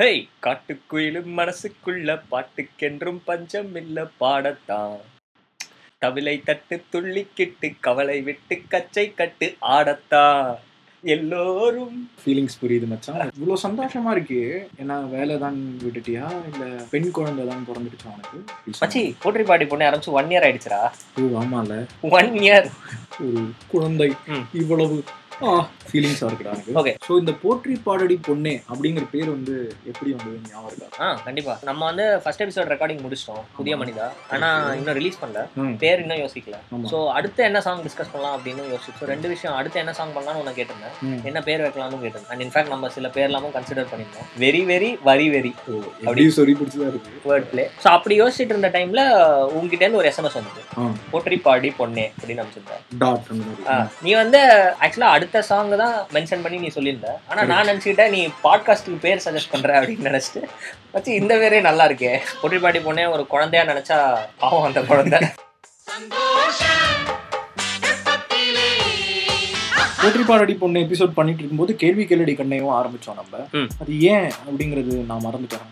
Hey காட்டுக்குயிலும் மனசுக்குள்ள பாட்டுக்கென்றும் பஞ்சம் இல்ல பாடத்தான். தவிலை தட்டு துள்ளிக்கிட்டு கவலை விட்டு கச்சை கட்டு ஆடத்தான். எல்லோரும் ஃபீலிங்ஸ் புரியுது மச்சான். இவ்வளோ சந்தோஷமா இருக்கு. ஏன்னா வேலை தான் விட்டுட்டியா? இல்ல பெண் குழந்தை தான் பிறந்துடுச்சா உனக்கு? மச்சி போற்றி பாடி பொண்ணு ஆரம்பிச்சு ஒன் இயர் ஆயிடுச்சுடா? ஓ ஆமால ஒன் இயர் ஒரு குழந்தை. இவ்வளவு ஆ ஃபீலிங்ஸா இருக்குடா Okay. ஸோ இந்த போற்றி பாடடி பொண்ணே அப்படிங்கிற பேர் வந்து எப்படி வந்தது ஞாபகம் இருக்கா? ஆ கண்டிப்பா. நம்ம வந்து ஃபர்ஸ்ட் எபிசோட் ரெக்கார்டிங் முடிச்சிட்டோம் புதிய மனிதா. ஆனா இன்னும் ரிலீஸ் பண்ணல. பேர் இன்னும் யோசிக்கல. ஸோ அடுத்து என்ன சாங் டிஸ்கஸ் பண்ணலாம் அப்படின்னு யோசிச்சு. ரெண்டு விஷயம் அடுத்து என்ன சாங் பண்ணலாம்னு உனக்கு கேட்டிருந்தேன். என்ன பேர் வைக்கலாம்னு கேட்டிருந்தேன். அண்ட் இன்ஃபேக்ட் நம்ம சில பேர்லாமும் கன்சிடர் பண்ணியிருந்தோம். Very very very very. அப்படியே சொல்லி பிடிச்சதா இருக்கு. வேர்ட் பிளே ஸோ அப்படி யோசிச்சுட்டு இருந்த டைம்ல உங்ககிட்ட இருந்து ஒரு எஸ்எம்எஸ் வந்தது போற்றி பாடி பொண்ணே அப்படின்னு ஆ, நீ வந்து ஆக்சுவலா அடுத்த சாங் தான் மென்ஷன் பண்ணி நீ சொல்லியிருந்த. ஆனா நான் நினைச்சுக்கிட்டேன் நீ பாட்காஸ்ட்டுக்கு பேர் சஜஸ்ட் பண்ற அப்படின்னு நினைச்சிட்டு. வச்சு இந்த பேரே நல்லா இருக்கே. போற்றி பாடி பொண்ணே ஒரு குழந்தையா நினைச்சா பாவம் அந்த குழந்தை. போற்றி பாடடி பொண்ணு எபிசோட் பண்ணிட்டு இருக்கும்போது கேள்வி கேளடி கண்ணையும் ஆரம்பிச்சோம் நம்ம. அது ஏன் அப்படிங்கிறது நான் மறந்துட்டேன்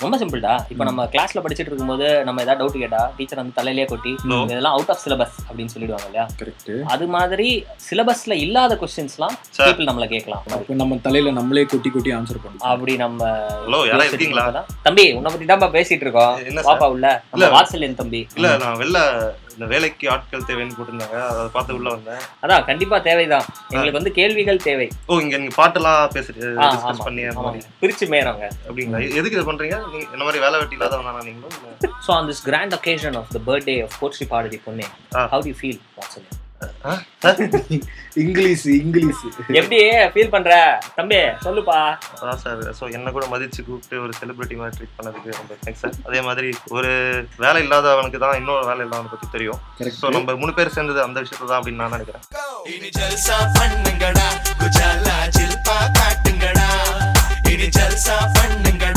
ரொம்ப சிம்பிள்டா இப்போ நம்ம கிளாஸ்ல படிச்சிட்டு இருக்கும்போது நம்ம ஏதாவது டவுட் கேட்டா டீச்சர் வந்து தலையிலேயே கொட்டி. இதெல்லாம் அவுட் ஆஃப் சிலபஸ் அப்படின்னு சொல்லிடுவாங்க இல்லையா? கரெக்ட் அது மாதிரி சிலபஸ்ல இல்லாத கொஸ்டின்ஸ்லாம். பீப்புள் நம்மள கேட்கலாம். இப்போ நம்ம தலையில நம்மளே கொட்டி கொட்டி ஆன்சர் பண்ணுவோம். அப்படி நம்ம ஹலோ யாரா இருக்கீங்களா. தம்பி உன்னை பத்தி தான் பேசிட்டு இருக்கோம். பாப்பா உள்ள. இல்ல. வாட்ஸ்அப் தம்பி. இல்ல நான் வெளில இந்த வேலைக்கு ஆட்கள் தேவைன்னு போட்டிருந்தாங்க. அதை பார்த்து உள்ள வந்தேன். அதான் கண்டிப்பா தேவைதான். எங்களுக்கு வந்து கேள்விகள் தேவை. ஓ இங்க நீங்க பாட்டெல்லாம் பேசிட்டு டிஸ்கஸ் பண்ணி பிரிச்சு மேறவங்க அப்படிங்களா? எதுக்கு பண்றீங்க என்ன மாதிரி வேலை வெட்டி இல்லாதவனா நீங்களும்? So on this grand occasion of the birthday of போட்ரி பாடடி பொண்ணே. How feel what's up? English English. எப்படி ஃபீல் பண்ற? தம்பி சொல்லுப்பா. அதான் சார். ஸோ என்ன கூட மதிச்சு கூப்பிட்டு ஒரு செலிபிரிட்டி மாதிரி ட்ரீட் பண்ணதுக்கு ரொம்ப தேங்க்ஸ் சார். அதே மாதிரி ஒரு வேலை இல்லாதவனுக்கு தான் இன்னொரு வேலை இல்லாதவனை பத்தி தெரியும். ஸோ நம்ம மூணு பேர் சேர்ந்தது அந்த விஷயத்தை தான் அப்படின்னு நான் நினைக்கிறேன். இனி ஜல்சா பண்ணுங்கடா. குஜாலா ஜில்பா காட்டுங்கடா. இனி ஜல்சா பண்ணுங்கடா. குஜாலா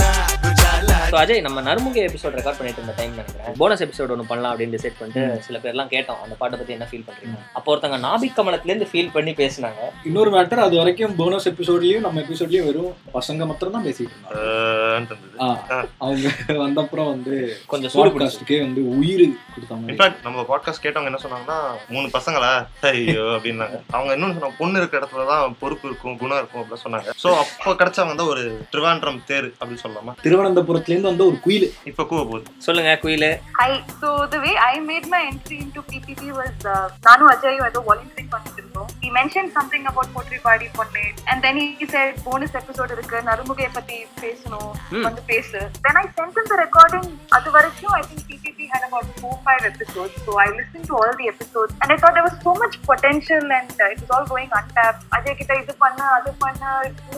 ஸோ அஜய் நம்ம நறுமுக எபிசோட் ரெக்கார்ட் பண்ணிட்டு இருந்த டைம் நினைக்கிறேன். போனஸ் எபிசோட் ஒன்று பண்ணலாம் அப்படின்னு டிசைட் பண்ணிட்டு சில பேர்லாம் கேட்டோம். அந்த பாட்டை பத்தி என்ன ஃபீல் பண்றீங்க? அப்போ ஒருத்தங்க நாபிக் கமலத்துலேருந்து ஃபீல் பண்ணி பேசினாங்க. இன்னொரு மேட்டர் அது வரைக்கும் போனஸ் எபிசோட்லயும் நம்ம எபிசோட்லயும் வெறும் பசங்க மாத்திரம் தான் பேசிட்டு இருந்தாங்க. அவங்க வந்தப்புறம் வந்து கொஞ்சம் பாட்காஸ்டுக்கே வந்து உயிர் கொடுத்தாங்க இன்ஃபேக்ட் நம்ம பாட்காஸ்ட் கேட்டவங்க என்ன சொன்னாங்கன்னா மூணு பசங்களா? ஐயோ அப்படின்னாங்க. அவங்க இன்னொன்னு சொன்னாங்க பொண்ணு இருக்க இடத்துல தான் பொறுப்பு இருக்கும் குணம் இருக்கும் அப்படின்னு சொன்னாங்க. ஸோ அப்போ கிடைச்சவங்க தான் ஒரு திருவாண்டம் தேர் அப்படின்னு சொல்லலாமா? திருவனந்தபுரத்துல இருந்து வந்து ஒரு குயில் இப்போ கூவ போகுது சொல்லுங்க குயிலு Hi. So the way I made my entry into PPP was uh, Nanu Ajay ஏதோ volunteering பண்ணிட்டு இருந்தோம். He mentioned something about Party பொண்ணு and then he said bonus episode இருக்கு நறுமுகையை பத்தி பேசணும் Hmm. வந்து பேசு. Then I sent him the recording. அது வரைக்கும் I think PPP had about four five episodes. So I listened to all the episodes and I thought there was so much potential and uh, it was all going untapped. Ajay கிட்ட இது பண்ண அது பண்ண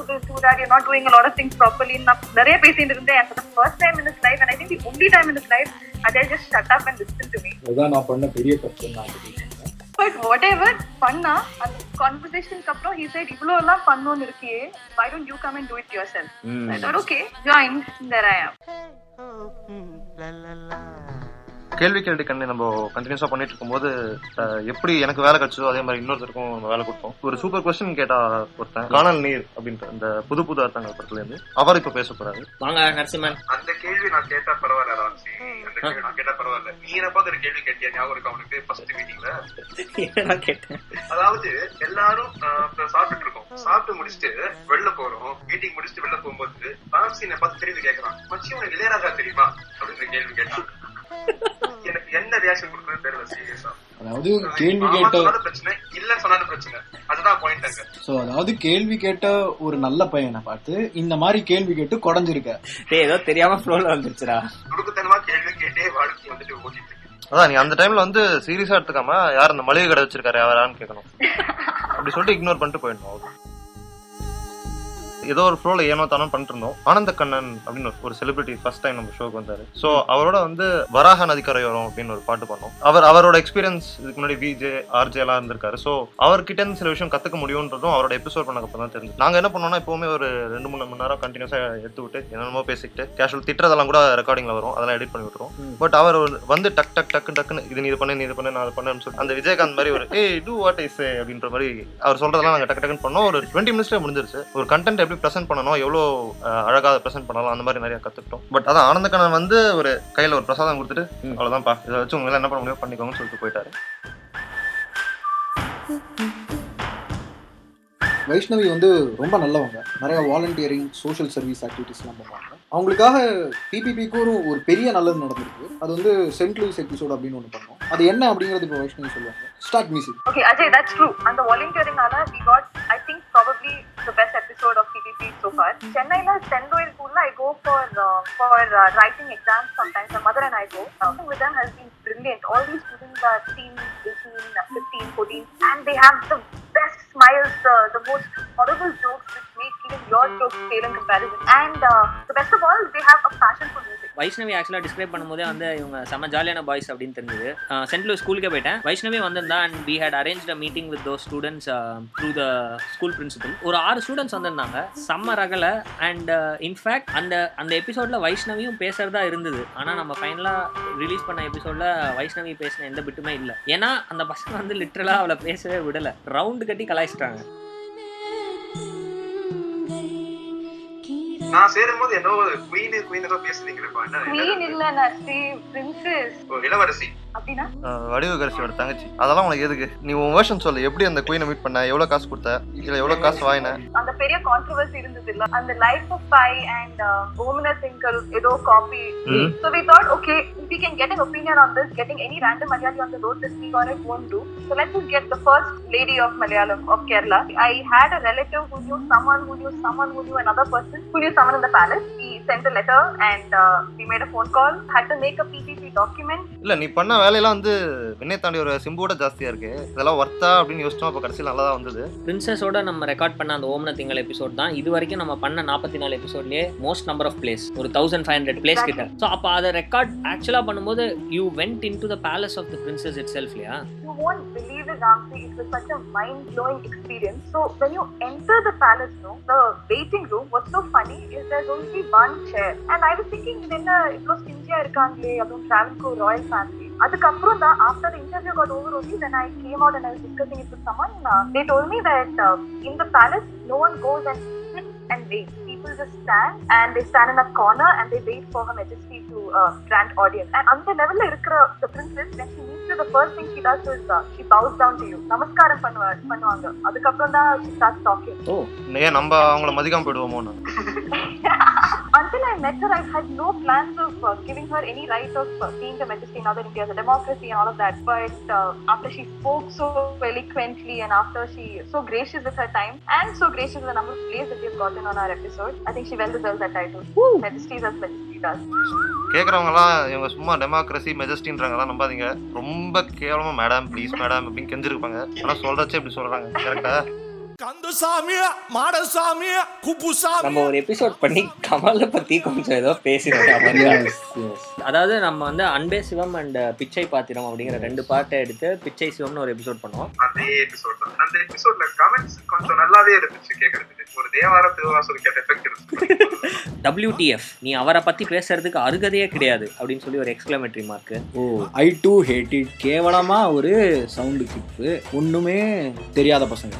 this do that you're not doing a lot of things properly. நான் நிறைய பேசிட்டு இருந்தேன் and for the first time in his life and I think the only time in his life Ajay just shut up and listened to me. அதுதான் நான் பண்ண பெரிய தப்பு நான் சொல்லிட்டேன். But whatever பண்ணா அந்த கான்வர்சேஷனுக்கு அப்புறம் he said இவ்வளோ எல்லாம் பண்ணணும்னு இருக்கியே why don't you come and do it yourself? I thought okay, joined, there I am. கேள்வி கேள்வி கண்ணு நம்ம கண்டினியூஸா பண்ணிட்டு இருக்கும்போது எப்படி எனக்கு வேலை கிடைச்சதோ அதே மாதிரி இன்னொருத்தருக்கும் நம்ம வேலை கொடுத்தோம். ஒரு சூப்பர் கொஸ்டின் கேட்டா ஒருத்தன் காணல் நீர் அப்படின்ற இந்த புது புது அர்த்தங்கள் படத்துல இருந்து அவர் இப்ப பேச போறாரு வாங்க நரசிம்மன். அந்த கேள்வி நான் கேட்டா பரவாயில்ல ராம்சி அந்த கேள்வி நான் கேட்டா பரவாயில்ல. நீ என்ன பார்த்து ஒரு கேள்வி கேட்டியா? ஞாபகம் இருக்கா உனக்கு? ஃபர்ஸ்ட் மீட்டிங்ல கேட்டேன். அதாவது எல்லாரும் சாப்பிட்டுட்டு இருக்கோம். சாப்பிட்டு முடிச்சுட்டு வெளில போறோம். மீட்டிங் முடிச்சுட்டு வெளில போகும்போது ராம்சி என்ன பார்த்து திரும்பி கேட்கறான் மச்சி உனக்கு இளையராஜா தெரியுமா? அப்படின்னு கேள்வி கேட்டான். எனக்கு என்ன ரியாக்ஷன் கொடுக்குறது தெரியல சீரியஸா அதாவது கேள்வி கேட்ட சொன்னாலும் பிரச்சனை இல்ல சொன்னாலும் பிரச்சனை. அதுதான் பாயிண்ட் அங்க. சோ அதாவது கேள்வி கேட்ட ஒரு நல்ல பையனை பார்த்து இந்த மாதிரி கேள்வி கேட்டு குறைஞ்சிருக்க டேய் ஏதோ தெரியாம ஃப்ளோல வந்துருச்சுடா. துடுக்குத்தனமா கேள்வி கேட்டே வாழ்க்கை வந்துட்டு ஓட்டிட்டு இருக்கு. அதான் நீ அந்த டைம்ல வந்து சீரியஸா எடுத்துக்காம யார் அந்த மளிகை கடை வச்சிருக்காரு யாரான்னு கேட்கணும் அப்படி சொல்லிட்டு இக்னோர் பண்ணிட்டு போயிடணும். ஏதோ ஒரு ஃப்ளோல ஏனோ தானோ பண்ணிட்டு இருந்தோம் ஆனந்த கண்ணன் அப்படின்னு ஒரு- செலிபிரிட்டி ஃபர்ஸ்ட் டைம் நம்ம ஷோக்கு வந்தாரு. சோ அவரோட வந்து வராக நதிக்கரையோரம் அப்படின்னு ஒரு பாட்டு பண்ணோம் அவர் அவரோட எக்ஸ்பீரியன்ஸ் இதுக்கு முன்னாடி விஜே ஆர்ஜே எல்லாம் இருந்திருக்காரு. சோ அவர்கிட்ட இருந்து சில விஷயம் கத்துக்க முடியும்ன்றதும் அவரோட எபிசோட் பண்ணக்கப்புறம் தான் தெரிஞ்சு நாங்க என்ன பண்ணோம்னா எப்பவுமே ஒரு ரெண்டு மூணு மணி நேரம் கண்டினியூஸா எடுத்து விட்டு என்னென்னமோ பேசிக்கிட்டு கேஷுவல் திட்டுறதெல்லாம் கூட ரெக்கார்டிங்ல வரும். அதெல்லாம் எடிட் பண்ணி விட்டுருவோம். பட் அவர் வந்து டக் டக் டக்கு டக்குன்னு இது நீ இது பண்ணு நீ இது பண்ணு நான் அதை பண்ணேன்னு சொல்லி அந்த விஜயகாந்த் மாதிரி ஒரு ஏய் டூ வாட் சே அப்படின்ற மாதிரி அவர் சொல்றதெல்லாம் நாங்க டக்கு டக்குன்னு பண்ணோம். ஒரு டுவெண்ட்டி மினிட்ஸ்ல முடிஞ்சிருச்சு. ஒரு கண்டென்ட் எப்படி ப்ரெசென்ட் பண்ணணும் எவ்வளோ அஹ், அழகா ப்ரெசென்ட் பண்ணலாம் அந்த மாதிரி நிறைய கற்றுக்கிட்டோம் பட் அதான் ஆனந்தக்கண்ணன் வந்து ஒரு கையில் ஒரு பிரசாதம் கொடுத்துட்டு. அவ்வளோதான்ப்பா இதை வச்சு உங்களால் என்ன பண்ண முடியும்? பண்ணிக்கோங்கன்னு சொல்லிட்டு போயிட்டாரு. வைஷ்ணவி வந்து ரொம்ப நல்லவங்க நிறைய வாலண்டியரிங் சோஷியல் சர்வீஸ் ஆக்டிவிட்டிஸ்லாம் பண்ணுவாங்க அவங்களுக்காக பிபிபிக்கும் ஒரு பெரிய நல்லது நடந்திருக்கு அது வந்து சென்ட் லூயிஸ் எபிசோட் அப்படின்னு ஒன்று பண்ணோம் அது என்ன அப்படிங்கிறது இப்போ வைஷ்ணவி சொல்லுவாங்க start music okay Ajay that's true அந்த வாலண்டியரிங்னால we got I think probably the best episode of PPP so far. Chennai சென்ட் Sendoil Pool I go for for writing exam sometimes sometimes. My mother and I go. Working with them has been brilliant. All these students are 16, 18, 15, 14 and they have the best smiles, the, the most horrible jokes which make even your jokes fail in comparison. And uh, the best of all, they have a passion for music. Vaishnavi ஆக்சுவலாக describe பண்ணும்போதே வந்து இவங்க செம்ம ஜாலியான boys அப்படின்னு தெரிஞ்சது. Send loose ஸ்கூலுக்கே போயிட்டேன். வைஷ்ணவி வந்திருந்தா and we had arrange a meeting with those students through the school principal ஒரு ஆறு ஸ்டூடெண்ட்ஸ் வந்திருந்தாங்க. செம்ம ரகல அண்ட் இன்ஃபேக்ட் uh, அந்த அந்த எபிசோடில் வைஷ்ணவியும் பேசுறதா இருந்தது. ஆனால் நம்ம ஃபைனலாக ரிலீஸ் பண்ண எபிசோடில் வைஷ்ணவி பேசின எந்த பிட்டுமே இல்லை. ஏன்னா அந்த பசங்க வந்து லிட்ரலாக அவளை பேசவே விடலை. ரவுண்ட் கட்டி கலாய்ச்சிட்டாங்க. நான் சேரும்போது என்னோ குயின் குயின் ஏதோ பேசுறீங்களேப்பா என்ன? இல்ல நர்சி princess. ஓ, இளவரசி. வடிவகரசியோட தங்கச்சி அதெல்லாம் உனக்கு எதுக்கு நீ உன் வேர்ஷன் சொல்லு எப்படி அந்த குயினை மீட் பண்ண எவ்வளோ காசு கொடுத்த இல்லை எவ்வளோ காசு வாங்கின அந்த பெரிய கான்ட்ரவர்சி இருந்தது இல்ல அந்த லைஃப் ஆஃப் பை அண்ட் ஓமினா திங்கல் ஏதோ காப்பி Mhm. thought okay we can get an opinion on this getting any random malayali on the road to speak on it won't do so let's just get the first lady of malayalam of kerala i had a relative who knew someone who knew someone who knew another person who knew someone in the palace we sent a letter and uh, we made a phone call had to make a ppp document? இல்லை நீ பண்ண வேலையெல்லாம் வந்து விண்ணை தாண்டி ஒரு சிம்போட ஜாஸ்தியாக இருக்கு. இதெல்லாம் ஒர்த்தா அப்படின்னு யோசிச்சோம் அப்போ கடைசியில் நல்லா தான் வந்தது. பிரின்சஸோட நம்ம ரெக்கார்ட் பண்ண அந்த ஓம்ன திங்கள் எபிசோட் தான். இது வரைக்கும் நம்ம பண்ண நாற்பத்தி நாலு எபிசோட்லயே மோஸ்ட் நம்பர் ஆஃப் பிளேஸ் ஒரு தௌசண்ட் ஃபைவ் ஹண்ட்ரட் பிளேஸ் கிட்ட. ஸோ அப்போ அதை ரெக்கார்ட் ஆக்சுவலாக பண்ணும்போது you went into the palace of the princess itself இல்லையா? You won't believe it, Ramsey. It was such a mind-blowing experience. So when you enter the palace room, the waiting room, what's so funny. Is there's only one chair. And I was thinking, என்ன இவ்வளோ ஸ்டிஞ்சியா இருக்காங்களே அதுவும் டிராவல்க்கு Royal family அதுக்கப்புறம் தான் after interview then I came out and I was discussing it with someone. Uh, they told me that uh, in the palace, no one goes and sits and waits. People just stand and they stand in a corner and they wait for her majesty to uh, grant audience. And அந்த லெவல்ல இருக்கிற the princess when she meets you, the first thing she does is uh, she bows down to you. நமஸ்காரம் பண்ணுவா பண்ணுவாங்க அதுக்கப்புறம் தான் she starts talking. ஓ நம்ம அவங்கள மதிக்காம போயிடுவோமோ Until I met her, I had no plans of uh, giving her any right of uh, being the majesty in other India, the democracy and all of that. But uh, after she spoke so eloquently and after she so gracious with her time and so gracious with the number of plays that we have gotten on our episode, I think she well deserves that title. Majesties as majesty does. கேட்குறவங்கலாம் இவங்க சும்மா democracy மெஜஸ்டின்றாங்கலாம் நம்பாதீங்க ரொம்ப கேவலமா madam please madam அப்படின்னு கெஞ்சிருப்பாங்க ஆனால் சொல்றச்சே இப்படி சொல்றாங்க கரெக்டா கந்தசாமி மாடசாமி குப்புசாமி நம்ம ஒரு எபிசோட் பண்ணி கமலை பத்தி கொஞ்சம் ஏதோ பேசினோம் அதாவது நம்ம வந்து அன்பே சிவம் அண்ட் பிச்சை பாத்திரம் அப்படிங்கிற ரெண்டு பாட்டை எடுத்து பிச்சை சிவம்னு ஒரு எபிசோட் பண்ணுவோம். அதே எபிசோட் தான். அந்த எபிசோட்ல கமெண்ட்ஸ் கொஞ்சம் நல்லாவே இருந்துச்சு கேக்குறதுக்கு. ஒரு தேவார திருவாசூர் கேட்ட எஃபெக்ட் இருந்துச்சு. WTF நீ அவரை பத்தி பேசுறதுக்கு அருகதையே கிடையாது அப்படின்னு சொல்லி ஒரு exclamatory mark oh I do hate it கேவலமா ஒரு சவுண்டு கிளிப்பு ஒண்ணுமே தெரியாத பசங்க.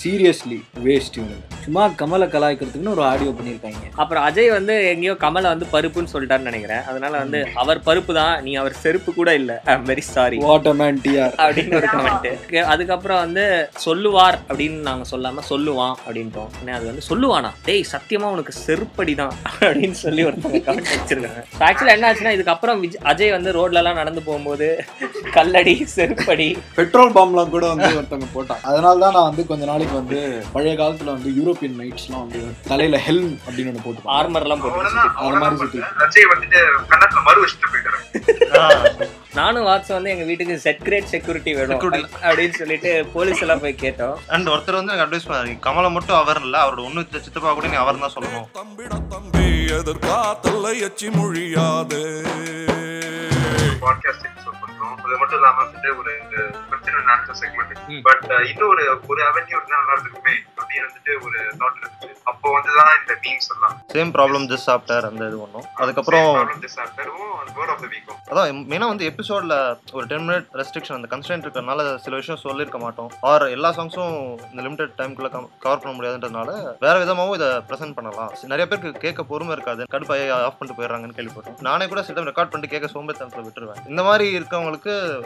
சீரியஸ்லி வேஸ்ட் சும்மா கமலை கலாய்க்கிறதுக்குன்னு ஒரு ஆடியோ பண்ணியிருக்காங்க. அப்புறம் அஜய் வந்து எங்கேயோ கமலை வந்து பருப்புன்னு சொல்லிட்டாருன்னு நினைக்கிறேன். அதனால வந்து அவர் பருப்பு தான் நீ அவர் செருப்பு கூட இல்ல. Very sorry what man TR அப்படின்னு ஒரு கமெண்ட் அதுக்கப்புறம் வந்து சொல்லுவார் அப்படின்னு நாங்க சொல்லாம சொல்லுவான் அப்படின்ட்டோம். உடனே அது வந்து சொல்லுவானா? டேய் சத்தியமா உனக்கு செருப்படி தான் அப்படின்னு சொல்லி ஒருத்தவங்க கமெண்ட் வச்சிருக்காங்க. ஆக்சுவலா என்ன ஆச்சுன்னா இதுக்கப்புறம் விஜய் அஜய் வந்து ரோட்ல எல்லாம் நடந்து போகும்போது கல்லடி செருப்படி. பெட்ரோல் பாம்லாம் கூட வந்து ஒருத்தவங்க போட்டான் அதனால தான் நான் வந்து கொஞ்ச நாளைக்கு வந்து பழைய காலத்துல வந்து யூரோப்பியன் நைட்ஸ்லாம் வந்து தலையில ஹெல்ம் அப்படின்னு ஒன்று போட்டு ஆர்மர் எல்லாம் போட்டு அது மாதிரி சுத்தி. அஜய் வந்துட்டு கன்னத்துல மறு வச்சுட்டு போயிட்டாரு. நானும் வாட்ஸ் வந்து எங்க வீட்டுக்கு செட் கிரேட் செக்யூரிட்டி வேணும். அப்படின்னு சொல்லிட்டு போலீஸ் எல்லாம் போய் கேட்டோம். அண்ட் ஒருத்தர் வந்து எனக்கு அட்வைஸ் பண்ணாரு கமலை மட்டும் அவர் இல்லை அவரோட ஒன்று சித்தப்பா கூட நீ அவர் தான் சொல்லணும். தம்பிட தம்பி எதிர்காத்தல்ல எச்சி மொழியாது. பாட்காஸ்ட் பண்றோம் அது மட்டும் இல்லாம வந்துட்டு ஒரு பிரச்சனை நடத்த ம். செக்மெண்ட் பட் இன்னும் ஒரு ஒரு அவென்யூ இருந்தா நல்லா இருக்குமே அப்படின்னு வந்துட்டு ஒரு தாட் இருந்துச்சு. அப்போ வந்துதான் இந்த மீம்ஸ் எல்லாம். சேம் ப்ராப்ளம் ஜஸ்ட் சாப்பிட்டார் அந்த இது ஒன்றும் அதுக்கப்புறம் சாப்டரும் வேர்ட் ஆஃப் த வீக்கும் அதான் மெயினாக வந்து எபிசோட்ல ஒரு டென் மினிட் ரெஸ்ட்ரிக்ஷன் அந்த கன்ஸ்டன்ட் இருக்கிறனால சில விஷயம் சொல்லியிருக்க மாட்டோம். ஆர் எல்லா சாங்ஸும் இந்த லிமிடெட் டைம்குள்ள கவர் பண்ண முடியாதுன்றதுனால வேற விதமாகவும் இதை ப்ரெசென்ட் பண்ணலாம். நிறைய பேருக்கு கேட்க பொறுமை இருக்காது. கடுப்பாയി ஆஃப் பண்ணிட்டு போயிடுறாங்கன்னு கேள்விப்பட்டோம். நானே கூட சில ரெக்கார்ட் பண்ணிட்டு கேட்க சோம்பேத்தனத்தில் விட்டுருவேன். இந்த மாதிரி இருக்கவங்களுக்கு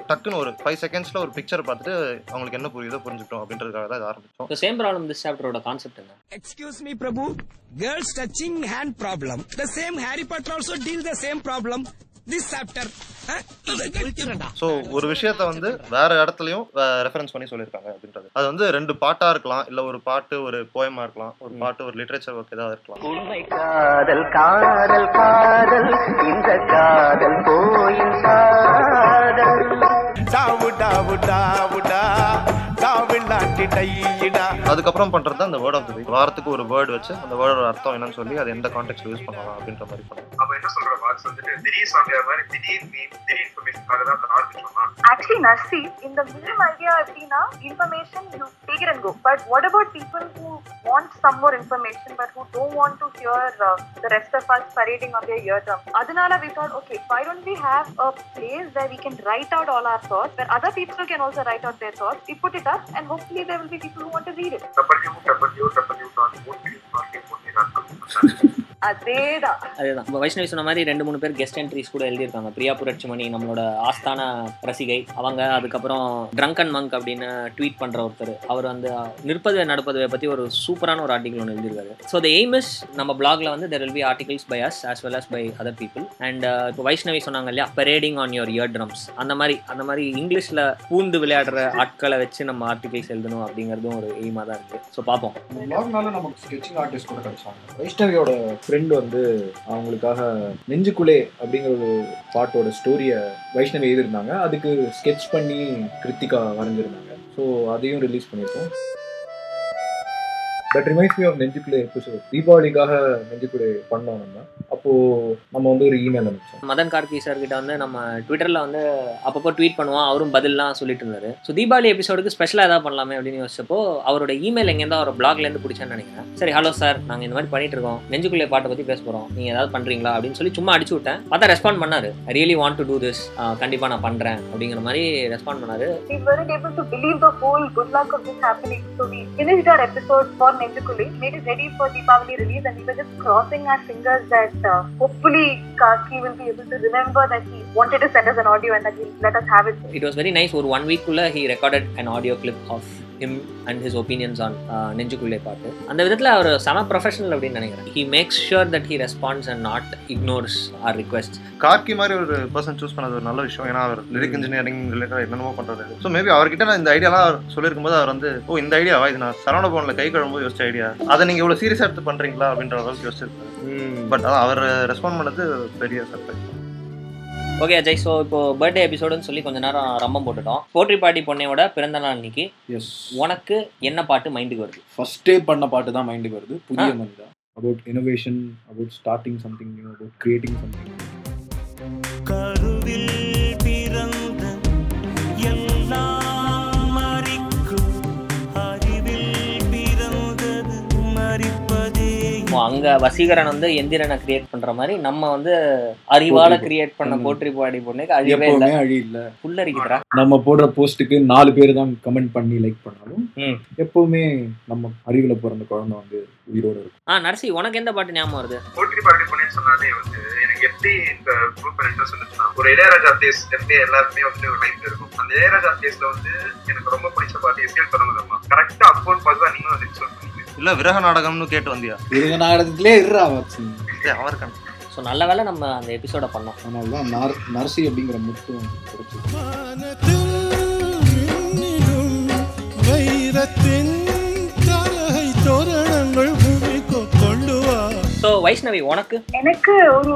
டக்குன்னு ஒரு ஃபைவ் செகண்ட்ஸ்ல ஒரு பிக்சர் பார்த்துட்டு அவங்களுக்கு என்ன புரியுதோ புரிஞ்சுக்கிட்டோம் அப்படின்றதுக்காக தான் இது ஆரம்பிச்சோம் ஸோ சேம் ப்ராப்ளம் திஸ் சாப்டரோட கான்செப்ட் என்ன Excuse me, Prabhu. Girls touching hand problem. The same Harry Potter also deal the same problem. This chapter. So ஒரு விஷயத்த வந்து வேற இடத்துலயும் ரெஃபரன்ஸ் பண்ணி சொல்லியிருக்காங்க அப்படின்றது. அது வந்து ரெண்டு பாட்டா இருக்கலாம் இல்ல ஒரு பாட்டு ஒரு போயமா இருக்கலாம் ஒரு பாட்டு ஒரு லிட்ரேச்சர் ஒர்க் ஏதாவது இருக்கலாம். உண்மை காதல் காதல் காதல் இந்த காதல் போயின் காதல் டாவு டாவு டையிடா அதுக்கப்புறம் பண்றது தான் அந்த வேர்ட் ஆஃப் த வீக் வாரத்துக்கு ஒரு வேர்ட் வச்சு அந்த வேர்டோட அர்த்தம் என்னன்னு சொல்லி அது எந்த கான்டெக்ட் யூஸ் பண்ணலாம் அப்படின்ற மாதிரி அவன் என்ன சொல்ற மார்க்ஸ் வந்துட்டு திடீர் சாமியா மாதிரி திடீர் மீன் திடீர் இன்ஃபர்மேஷனுக்காக தான் அந்த Actually, Narsi, in the meme idea, Athena, information you take it and go. But what about people who want some more information but who don't want to hear uh, the rest of us parading on their eardrum? Adanala, we thought, okay, why don't we have a place where we can write out all our thoughts, where other people can also write out their thoughts. We put it up, and hopefully there will be people who want to read it. அதேதான். வைஷ்ணவி சொன்ன மாதிரி ரெண்டு மூணு பேர் guest entries கூட எழுதியிருக்காங்க. பிரியா புரட்சிமணி நம்மளோட ஆஸ்தான ரசிகை. அவங்க அதுக்கப்புறம் ட்ரங்கன் மங்க் அப்படின்னு ட்வீட் பண்ற ஒருத்தர். அவர் வந்து நிற்பது நடப்பதை பத்தி ஒரு சூப்பரான ஒரு ஆர்டிகல் ஒன்று எழுதியிருக்காரு. ஸோ த எய்ம் இஸ் நம்ம பிளாக்ல வந்து there will be articles by us as well as by other people and இப்போ வைஷ்ணவி சொன்னாங்க இல்லையா parading on your ear drums அந்த மாதிரி அந்த மாதிரி இங்கிலீஷ்ல பூந்து விளையாடுற ஆட்களை வச்சு நம்ம ஆர்டிகல்ஸ் எழுதணும் அப்படிங்கிறதும் ஒரு எய்மாக தான் இருக்கு. ஸோ பார்ப்போம். நமக்கு ஸ்கெச்சிங் ஆர்டிஸ்ட் கூட கிடைச்சாங்க. வைஷ்ணவியோட ஃப்ரெண்ட் வந்து அவங்களுக்காக நெஞ்சுக்குள்ளே அப்படிங்கிற ஒரு பாட்டோட ஸ்டோரியை வைஷ்ணவி எழுதியிருந்தாங்க. அதுக்கு ஸ்கெட்ச் பண்ணி கிருத்திகா வரைஞ்சிருந்தாங்க. ஸோ அதையும் ரிலீஸ் பண்ணியிருக்கோம். பட் ரிமைண்ட்ஸ் மீ ஆஃப் நெஞ்சுக்குள்ளே எபிசோட் தீபாவளிக்காக நெஞ்சுக்குள்ளே பண்ணோம் நம்ம. அப்போ நம்ம வந்து ஒரு இமெயில் அனுப்பிச்சோம். மதன் கார்கி சார் கிட்ட வந்து நம்ம ட்விட்டர்ல வந்து அப்பப்போ ட்வீட் பண்ணுவோம். அவரும் பதில்லாம் சொல்லிட்டு இருந்தாரு. ஸோ தீபாவளி எபிசோடுக்கு ஸ்பெஷலாக ஏதாவது பண்ணலாமே அப்படின்னு யோசிச்சப்போ அவரோட இமெயில் எங்கேருந்தோ அவர் பிளாக்ல இருந்து பிடிச்சேன்னு நினைக்கிறேன். சரி ஹலோ சார் நாங்கள் இந்த மாதிரி பண்ணிட்டு இருக்கோம். நெஞ்சுக்குள்ளே பாட்டை பத்தி பேச போறோம். நீங்க ஏதாவது பண்றீங்களா அப்படின்னு சொல்லி சும்மா அடிச்சு விட்டேன். பார்த்தா ரெஸ்பாண்ட் பண்ணாரு. I really want to do this கண்டிப்பா நான் பண்றேன். அப்படிங்கிற மாதிரி ரெஸ்பாண்ட் பண்ணாரு. We weren't able to believe the whole good luck of this happening. So we finished our episode for Made it ready for Deepavali release, and we were just crossing our fingers that uh, hopefully Kaki will be able to remember that he wanted to send us an audio and that he let us have it. It was very nice. For one week, he recorded an audio clip of him and his opinions on Nenjukkulle பாட்டு அந்த விதத்தில் அவர் செம professional அப்படின்னு நினைக்கிறேன். He makes sure that he response and not ignores our request Karky மாதிரி ஒரு person choose பண்ணது ஒரு நல்ல விஷயம். ஏன்னா அவர் லிரிக் இன்ஜினியரிங் ரிலேட்டட் என்னென்னமோ பண்றாரு. ஸோ மேபி அவர்கிட்ட நான் இந்த ஐடியாலாம் சொல்லியிருக்கும் போது அவர் வந்து ஓ இந்த ஐடியாவா இது நான் சரவண பவனில் கை கழும்போது யோசிச்ச ஐடியா அதை நீங்க இவ்வளவு சீரியஸா எடுத்து பண்றீங்களா? அப்படின்ற அளவுக்கு யோசிச்சிருக்காரு. பட் அதான் அவர் ரெஸ்பாண்ட் பண்ணது பெரிய சர்ப்ரைஸ் ஓகே அஜய் ஸோ இப்போ பர்த்டே எபிசோடுன்னு சொல்லி கொஞ்ச நேரம் ரம்பம் போட்டுட்டோம். போட்ரி பாட்டி பொண்ணையோட பிறந்த நாள் இன்னைக்கு எஸ் உனக்கு என்ன பாட்டு மைண்டுக்கு வருது? ஃபர்ஸ்டே பண்ண பாட்டு தான் மைண்டுக்கு வருது. Pudhiya Manidha about innovation about starting something new about creating something கருவில் அங்க வசீகரன் வந்து எந்திரனை கிரியேட் பண்ற மாதிரி நம்ம வந்து அறிவால போற்றி- கிரியேட் பண்ண. போட்ரி பாடி பொண்ணுக்கு அழிவே இல்லை. எப்பவுமே அழி இல்ல. புல்லரிக்குதுரா நம்ம போடுற போஸ்ட்டுக்கு நாலு பேர் தான் கமெண்ட் பண்ணி லைக் பண்ணாலும் ம். எப்பவுமே நம்ம அறிவுல பிறந்த குழந்தை வந்து உயிரோட இருக்கும். ஆ நர்சி உனக்கு எந்த பாட்டு ஞாபகம் வருது? போட்டி பாடி பொண்ணுன்னு சொன்னாலே வந்து எனக்கு எப்படி இந்த குரூப் இன்ட்ரெஸ்ட் வந்துச்சுன்னா ஒரு இளையராஜா பிளேஸ் எப்படி எல்லாருமே வந்து ஒரு லைஃப்ல இருக்கும். அந்த இளையராஜா பிளேஸ்ல வந்து எனக்கு ரொம்ப பிடிச்ச பாட்டு எஸ்எல் தொடங்குதம்மா கரெக்டா அப்போன்னு பார்த்து தான் நீங்களும் பண்ணீங்க இல்ல விரக நாடகம்னு கேட்டு வந்தியா? இருங்க நாடகத்திலே இருறா ஏய், அவருக்கு ஸோ நல்ல வேளை நம்ம அந்த எபிசோட பண்ணோம். அதனால தான் நார் நர்சி அப்படிங்கிற முத்து வைரத்தின் தலகை தோரணங்கள் ஸோ வைஷ்ணவி உனக்கு? எனக்கு ஒரு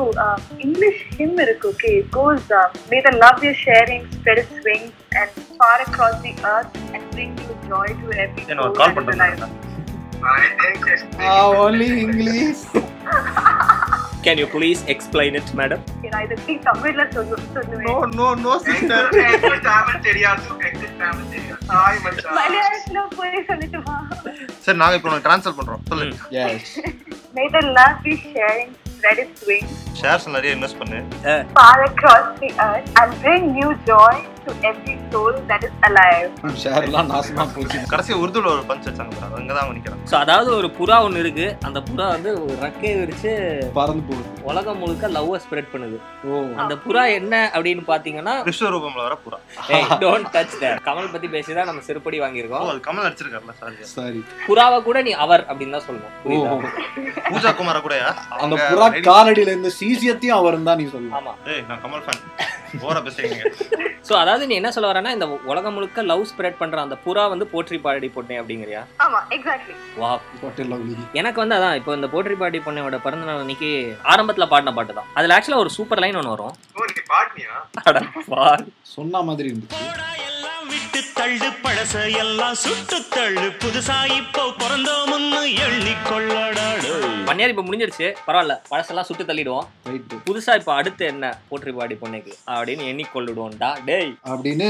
இங்கிலீஷ் ஹிம் இருக்கு okay goes may the love you sharing spread its wings and far across the earth and bring you joy to every என்ன ஒரு soul கால். பண்றேன் I think it's- only தமிழ்ல சொல்லு சொல்லுவேன்? நோ நோ எனக்கு தமிழ் தெரியாது. எனக்கு தமிழ் தெரியாது. ஹாய் மச்சான் மலையாளத்துல போய் சொல்லிட்டுமா? சரி நாங்க இப்போ ட்ரான்ஸ்ஃபர் பண்றோம். சொல்லு yes May the love its wings shares நிறைய இன்வெஸ்ட் பண்ணு. far across the earth and bring new joy. To every soul that is alive. ஷேர்லாம் நாசமா போச்சு. கடைசி உருதுல ஒரு பஞ்ச் வச்சாங்க பாரு அங்க தான் ஸோ அதாவது ஒரு புறா ஒன்று இருக்கு. அந்த புறா வந்து ஒரு ரெக்கையை விரிச்சு பறந்து போகுது. உலகம் முழுக்க லவ்வை ஸ்ப்ரெட் பண்ணுது. ஓ. அந்த புறா என்ன அப்படின்னு பாத்தீங்கன்னா விஸ்வரூபம்ல வர புறா. டோன்ட் டச் கமல் பத்தி பேசிதான் நம்ம செருப்படி ஓ வாங்கியிருக்கோம் அது கமல் அடிச்சிருக்காருல்ல சாரி சரி. புறாவை கூட நீ அவர் அப்படின்னு தான் சொல்லணும்? பூஜா குமார கூடயா? அந்த புறா காலடியில இருந்த சீசியத்தையும் அவர் தான் நீ சொல்லலாம் ஆமா. ஏய் நான் கமல் ஃபேன் ஓர பேசுறீங்க சோ அதாவது நீ என்ன சொல்ல வரேன்னா இந்த உலகம் முழுக்க லவ் ஸ்ப்ரெட் பண்ற அந்த புறா வந்து போற்றி பாடி போட்டேன் அப்படிங்கிறியா? ஆமா, exactly. வா எனக்கு வந்து அதான் இப்போ இந்த போற்றி பாடி பொண்ணையோட பிறந்த நாள் அன்னைக்கு ஆரம்பத்துல பாடின பாட்டு தான். அதுல ஆக்சுவலா ஒரு சூப்பர் லைன் ஒன்று வரும். ஓ நீ பாட்னியா அட வா. சொன்ன மாதிரி இருந்துச்சு. தள்ளு பழச எல்லாம் சுட்டு தள்ளு. புதுசா இப்போ பிறந்தோம்னு எண்ணிக்கொள்ளடாடு பன்னியார் இப்போ முடிஞ்சிருச்சு. பரவாயில்ல பழசெல்லாம் சுட்டு தள்ளிடுவோம். புதுசா இப்போ அடுத்து என்ன போற்றி பாடி பொண்ணைக்கு அப்படின்னு எண்ணிக்கொள்ளிடுவோம்டா டேய். அப்படின்னு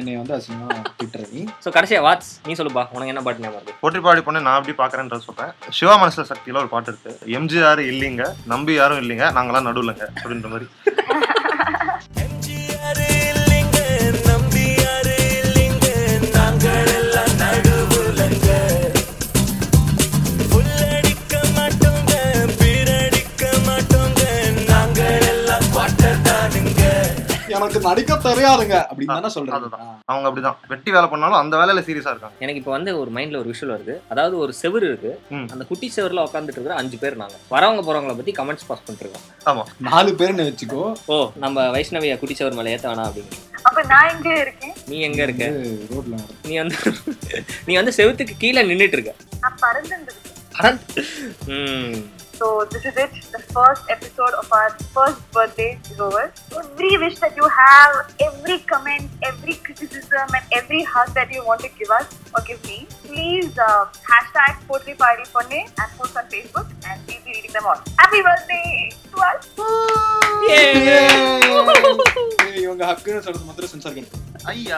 என்னை வந்து அசிங்கமா திட்டுற நீ? ஸோ கடைசியா வாட்ஸ் நீ சொல்லுப்பா. உனக்கு என்ன பாட்டு ஞாபகம் போட்டி பாடி பொண்ணு நான் அப்படி பாக்குறேன்றது சொல்றேன். சிவா மனசுல சக்தியில ஒரு பாட்டு இருக்கு. எம்ஜிஆர் இல்லைங்க நம்பி யாரும் இல்லைங்க நாங்களாம் நடுவுலங்க அப்படின்ற மாதிரி. நடிக்க தெரியாதுங்க. அப்படின்னு தானே சொல்றேன். அதுதான். அவங்க அப்படிதான். வெட்டி வேலை பண்ணாலும் அந்த வேலையில சீரியஸா இருக்காங்க. எனக்கு இப்போ வந்து ஒரு மைண்ட்ல ஒரு விஷுவல் வருது. அதாவது ஒரு செவுரு இருக்கு. அந்த குட்டி செவருல உட்காந்துட்டு இருக்கிற அஞ்சு பேர் நாங்க. வரவங்க போறவங்கள பத்தி கமெண்ட்ஸ் பாஸ் பண்ணிட்டு இருக்கோம் ஆமா. நாலு பேர்னு வச்சுக்கோ. ஓ நம்ம வைஷ்ணவிய குட்டி செவர் மேல ஏத்த வேணாம் அப்படின்னு. அப்ப நான் எங்க இருக்கேன்? நீ எங்க இருக்க? ரோட்ல நீ வந்து நீ வந்து செவுத்துக்கு கீழே நின்னுட்டு இருக்க. நான் பறந்துருக்கேன் ம். So this is it. The first episode of our first birthday is over. Every wish that you have, every comment, every criticism, and every hug that you want to give us or give me, please uh, hashtag Potri Party me and post on Facebook, and we'll be reading them all. Happy birthday to us! Yay! Yay! ಇವಾಗ ಹಕ್ಕನ್ನು ಸ್ವಲ್ಪ ಮಾತ್ರ ಸಂಸಾರ ಅಯ್ಯ